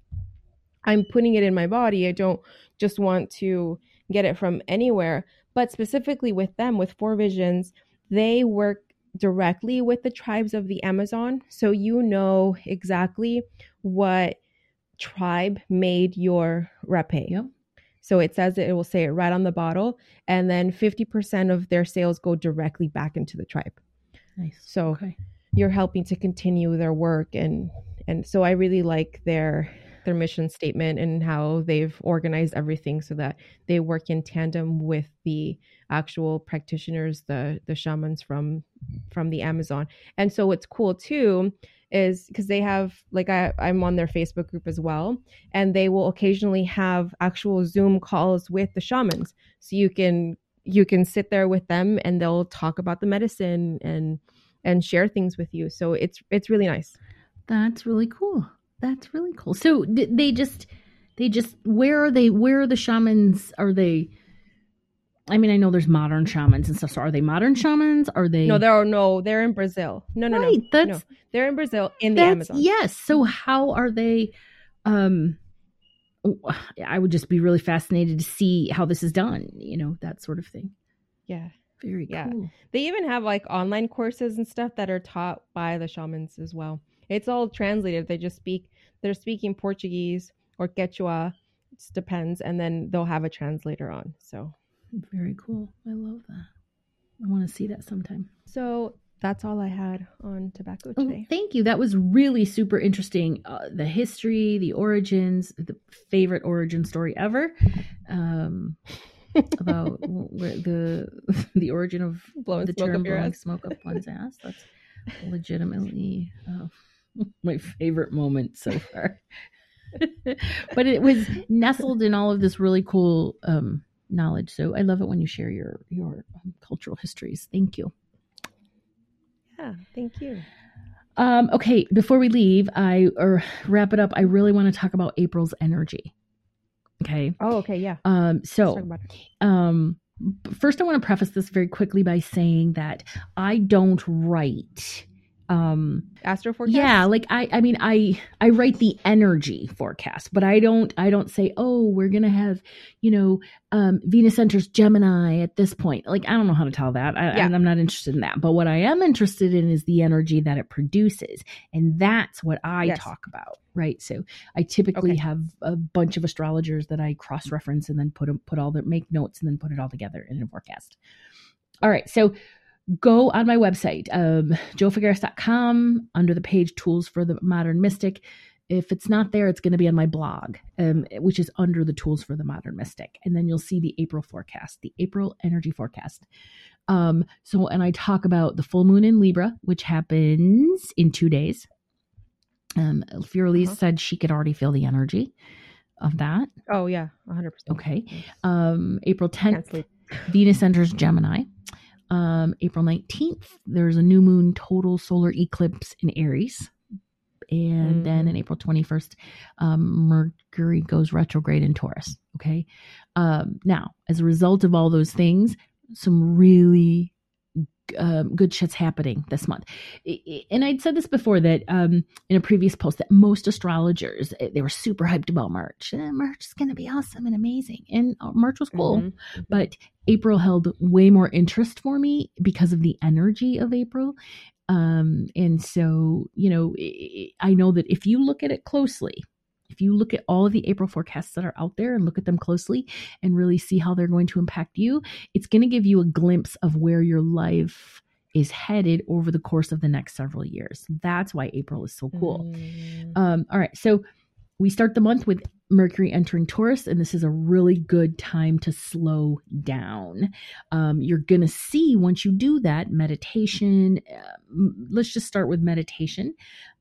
I'm putting it in my body. I don't just want to get it from anywhere. But specifically with them, with Four Visions, they work directly with the tribes of the Amazon. So you know exactly what tribe made your rapé. Yep. So it says it, it will say it right on the bottle. And then 50% of their sales go directly back into the tribe. Nice. So okay. You're helping to continue their work and and so I really like their their mission statement and how they've organized everything so that they work in tandem with the actual practitioners the the shamans from from the Amazon. And so what's cool too is because they have like I, I'm on their Facebook group as well, and they will occasionally have actual Zoom calls with the shamans. So you can you can sit there with them and they'll talk about the medicine and and share things with you. So it's it's really nice. That's really cool. That's really cool. So they just they just where are they where are the shamans are they I mean I know there's modern shamans and stuff. So are they modern shamans? Are they No, there are no. They're in Brazil. No, no, right, no. that's no. They're in Brazil in the Amazon. yes. So how are they um I would just be really fascinated to see how this is done, you know, that sort of thing. Yeah. Very Yeah. cool. They even have like online courses and stuff that are taught by the shamans as well. It's all translated. They just speak. They're speaking Portuguese or Quechua. It depends, and then they'll have a translator on. So, Very cool. I love that. I want to see that sometime. so that's all I had on tobacco Oh, today. thank you. That was really super interesting. Uh, the history, the origins, the favorite origin story ever. Um, about the the origin of Blowing the term blowing ass. smoke up one's ass. That's legitimately uh, my favorite moment so far. but it was nestled in all of this really cool um, knowledge. So I love it when you share your your um, cultural histories. Thank you. Yeah, thank you. Um, okay, before we leave, I or wrap it up. I really want to talk about April's energy. Okay. Oh, okay, yeah. Um, so talk about it. um first i want to preface this very quickly by saying that i don't write um Astro forecast. yeah like i i mean i i write the energy forecast but i don't i don't say oh we're gonna have you know um venus enters gemini at this point like i don't know how to tell that I, Yeah. and i'm not interested in that but what i am interested in is the energy that it produces and that's what i Yes. talk about right so i typically Okay. have a bunch of astrologers that i cross reference and then put put all the make notes and then put it all together in a forecast all right so go on my website, um, jofigueras.com, under the page Tools for the Modern Mystic. If it's not there, it's going to be on my blog, um, which is under the Tools for the Modern Mystic. And then you'll see the April forecast, the April energy forecast. Um, so, and I talk about the full moon in Libra, which happens in two days. Um, Fioraliz Uh-huh. said she could already feel the energy of that. Oh, yeah, 100%. Okay. Um, April 10th, Venus enters Gemini. Um, April 19th, there's a new moon total solar eclipse in Aries. And then Mhm. in April 21st, um, Mercury goes retrograde in Taurus. Okay. Um, now, as a result of all those things, some really um, good shit's happening this month. And I'd said this before that um, in a previous post that most astrologers eh, they were super hyped about March. Eh, March is going to be awesome and amazing, and uh, March was cool Mhm. but April held way more interest for me because of the energy of April. Um, and so, you know, I know that if you look at it closely, if you look at all of the April forecasts that are out there and look at them closely and really see how they're going to impact you, it's going to give you a glimpse of where your life is headed over the course of the next several years. That's why April is so cool. Mm. Um, all right. So we start the month with Mercury entering Taurus, and this is a really good time to slow down. Um, you're going to see once you do that meditation. Uh, let's just start with meditation.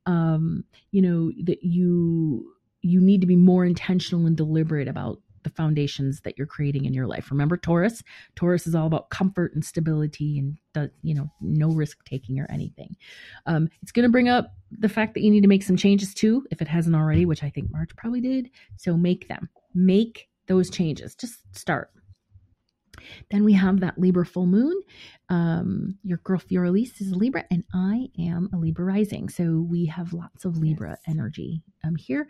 Um, you know that you you need to be more intentional and deliberate about the foundations that you're creating in your life. Remember Taurus? Taurus is all about comfort and stability and the, you know, no risk taking or anything. Um, it's going to bring up the fact that you need to make some changes too, if it hasn't already, which I think March probably did. So make them. Make those changes. Just start. Then we have that Libra full moon. Um, your girl Fioraliz is a Libra, and I am a Libra rising. So we have lots of Libra yes. energy um, here.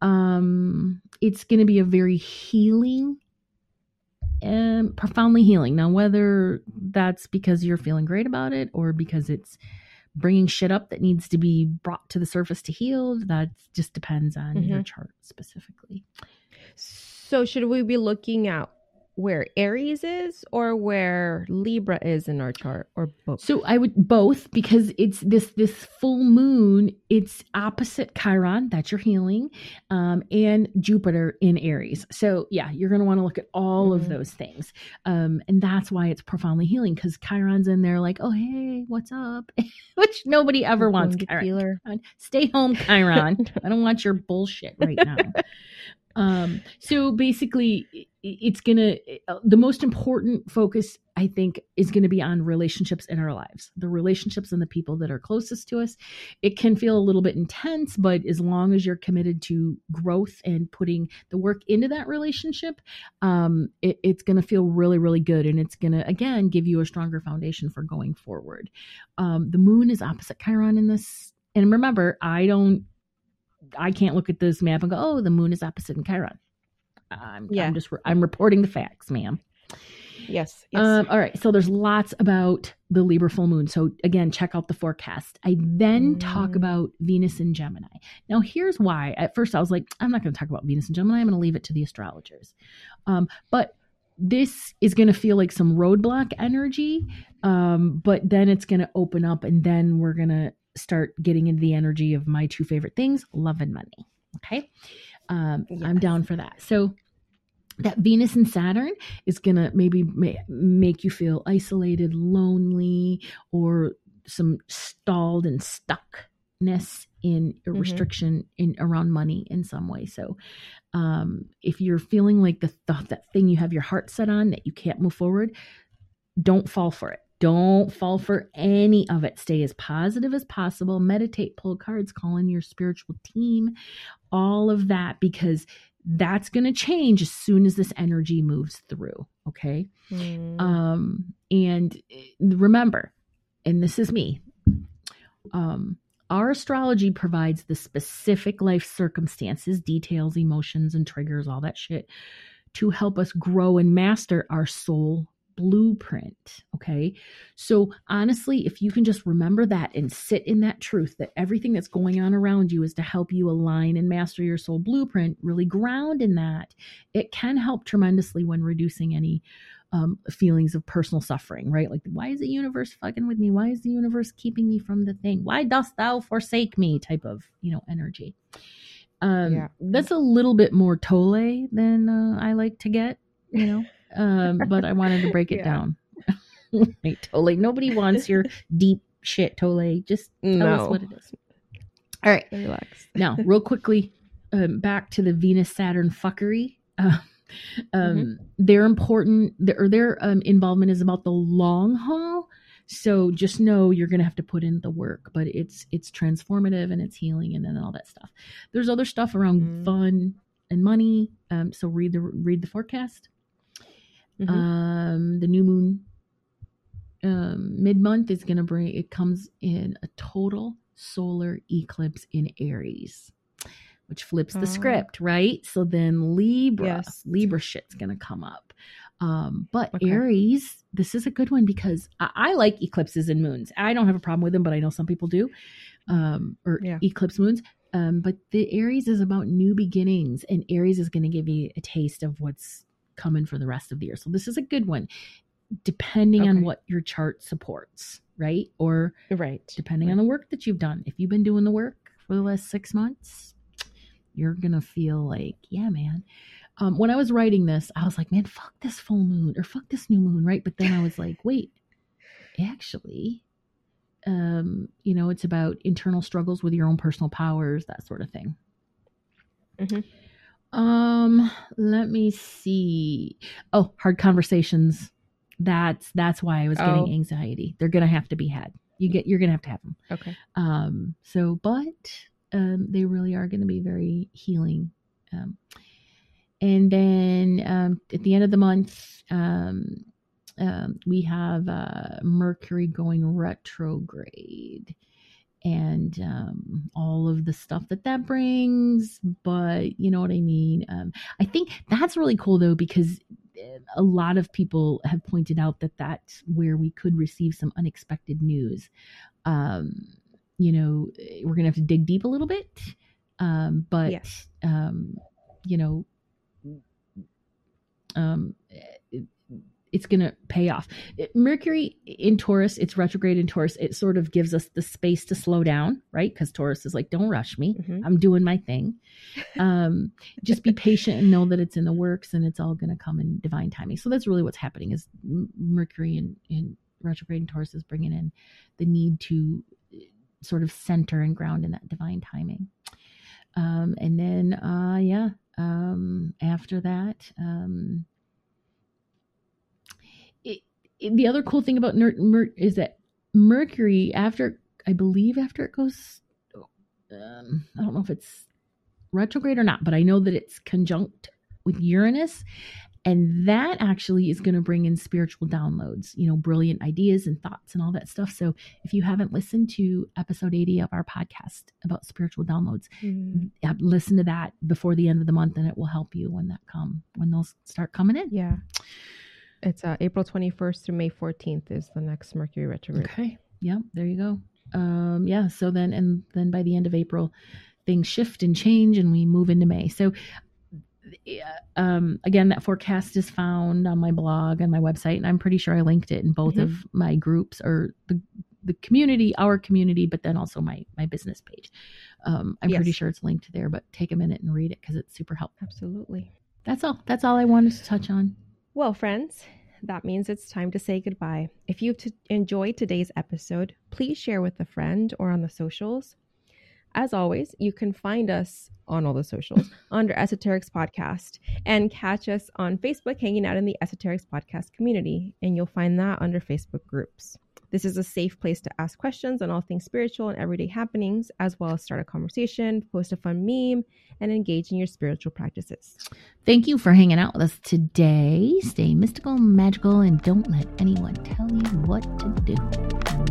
Um, it's going to be a very healing and profoundly healing. Now, whether that's because you're feeling great about it or because it's bringing shit up that needs to be brought to the surface to heal, that just depends on mm-hmm. your chart specifically. So, should we be looking at where Aries is or where Libra is in our chart or both? So I would both because it's this this full moon, it's opposite Chiron, that's your healing, um, and Jupiter in Aries. So yeah, you're gonna want to look at all mm-hmm. of those things. Um, and that's why it's profoundly healing because Chiron's in there like, oh hey, what's up? Which nobody ever wants. Chiron. Stay home, Chiron. I don't want your bullshit right now. Um, so basically, it's gonna uh, the most important focus I think is going to be on relationships in our lives, the relationships and the people that are closest to us. It can feel a little bit intense, but as long as you're committed to growth and putting the work into that relationship, um, it, it's going to feel really, really good, and it's going to again give you a stronger foundation for going forward. Um, the moon is opposite Chiron in this, and remember, I don't I can't look at this map and go, oh, the moon is opposite in Chiron. I'm, yeah. I'm just I'm reporting the facts, ma'am. Yes. yes. Um, all right. So there's lots about the Libra full moon. So again, check out the forecast. I then mm. talk about Venus and Gemini. Now, here's why. At first, I was like, I'm not going to talk about Venus and Gemini. I'm going to leave it to the astrologers. Um, but this is going to feel like some roadblock energy. Um, but then it's going to open up, and then we're going to start getting into the energy of my two favorite things love and money. Okay. Um, yes. I'm down for that. So, that Venus and Saturn is going to maybe ma- make you feel isolated, lonely, or some stalled and stuckness in a mm-hmm. restriction in around money in some way. So, um, if you're feeling like the thought that thing you have your heart set on that you can't move forward, don't fall for it. Don't fall for any of it. Stay as positive as possible. Meditate, pull cards, call in your spiritual team, all of that, because that's going to change as soon as this energy moves through. Okay. Mm. Um, and eh, remember, and this is me, um, our astrology provides the specific life circumstances, details, emotions, and triggers, all that shit to help us grow and master our soul blueprint. Okay. So, honestly, if you can just remember that and sit in that truth that everything that's going on around you is to help you align and master your soul blueprint, really ground in that, it can help tremendously when reducing any um, feelings of personal suffering, right? Like, why is the universe fucking with me? Why is the universe keeping me from the thing? Why dost thou forsake me? Type of, you know, energy. Um, yeah. That's a little bit more Tole than uh, I like to get, you know um, but I wanted to break it yeah. down. right, Tole. Nobody wants your deep shit, Tole. Just tell no. us what it is. All right. Relax. now, real quickly, um, back to the Venus Saturn fuckery. Uh, um, mm-hmm. Their important, their, their um, involvement is about the long haul. So just know you're going to have to put in the work, but it's it's transformative and it's healing and then all that stuff. There's other stuff around mm. fun and money. Um, so read the read the forecast. Mm-hmm. Um, the new moon um, mid month is going to bring it comes in a total solar eclipse in Aries, which flips the oh. script, right? So then Libra, yes. Libra shit's going to come up. Um, but okay. Aries, this is a good one because I, I, like eclipses and moons. I don't have a problem with them, but I know some people do, um, or yeah. eclipse moons. Um, but the Aries is about new beginnings, and Aries is going to give you a taste of what's coming for the rest of the year. So this is a good one, depending okay. on what your chart supports, right? Or right, depending right. on the work that you've done. If you've been doing the work for the last six months, you're gonna feel like, yeah, man. Um, when I was writing this, I was like, man, fuck this full moon or fuck this new moon, right? But then I was like, wait, actually, um, you know, it's about internal struggles with your own personal powers, that sort of thing. Mm-hmm. Um, let me see. Oh, hard conversations. That's that's why I was getting Oh. anxiety. They're gonna have to be had. You get you're gonna have to have them. Okay. Um, so, but um, they really are to be very healing. Um, and then um, at the end of the month, um, um, we have uh, Mercury going retrograde and um, all of the stuff that that brings. But you know what I mean? Um, I think that's really cool though, because uh, a lot of people have pointed out that that's where we could receive some unexpected news. Um, you know, we're going to have to dig deep a little bit. Um, but, um, you know, um, it, it's going to pay off. Mercury in Taurus, it's retrograde in Taurus. It sort of gives us the space to slow down, right? Because Taurus is like, don't rush me. Mhm. I'm doing my thing. Um, just be patient and know that it's in the works and it's all going to come in divine timing. So that's really what's happening is Mercury in, in retrograde in Taurus is bringing in the need to uh, sort of center and ground in that divine timing. Um, and then, uh, yeah, um, after that, um, the other cool thing about Ner- Mer- is that Mercury, after I believe after it goes, um, I don't know if it's retrograde or not, but I know that it's conjunct with Uranus. And that actually is going to bring in spiritual downloads, you know, brilliant ideas and thoughts and all that stuff. So if you haven't listened to episode 80 of our podcast about spiritual downloads, Mm, uh, listen to that before the end of the month and it will help you when that come when those start coming in. Yeah. It's uh, April 21st through May 14th is the next Mercury retrograde. Okay. Yeah, there you go. Um, yeah, so then and then by the end of April, things shift and change and we move into May. So um again that forecast is found on my blog and my website and I'm pretty sure I linked it in both Mhm. of my groups or the the community, our community, but then also my my business page. Um, I'm pretty sure it's linked there, but take a minute and read it because it's super helpful. Absolutely. That's all. That's all I wanted to touch on. Well, friends, that means it's time to say goodbye. If you've t- enjoyed today's episode, please share with a friend or on the socials. As always, you can find us on all the socials under Esoterix Podcast and catch us on Facebook hanging out in the Esoterix Podcast community. And you'll find that under Facebook groups. This is a safe place to ask questions on all things spiritual and everyday happenings, as well as start a conversation, post a fun meme, and engage in your spiritual practices. Thank you for hanging out with us today. Stay mystical, magical, and don't let anyone tell you what to do.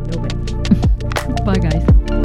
Nobody. Bye, guys.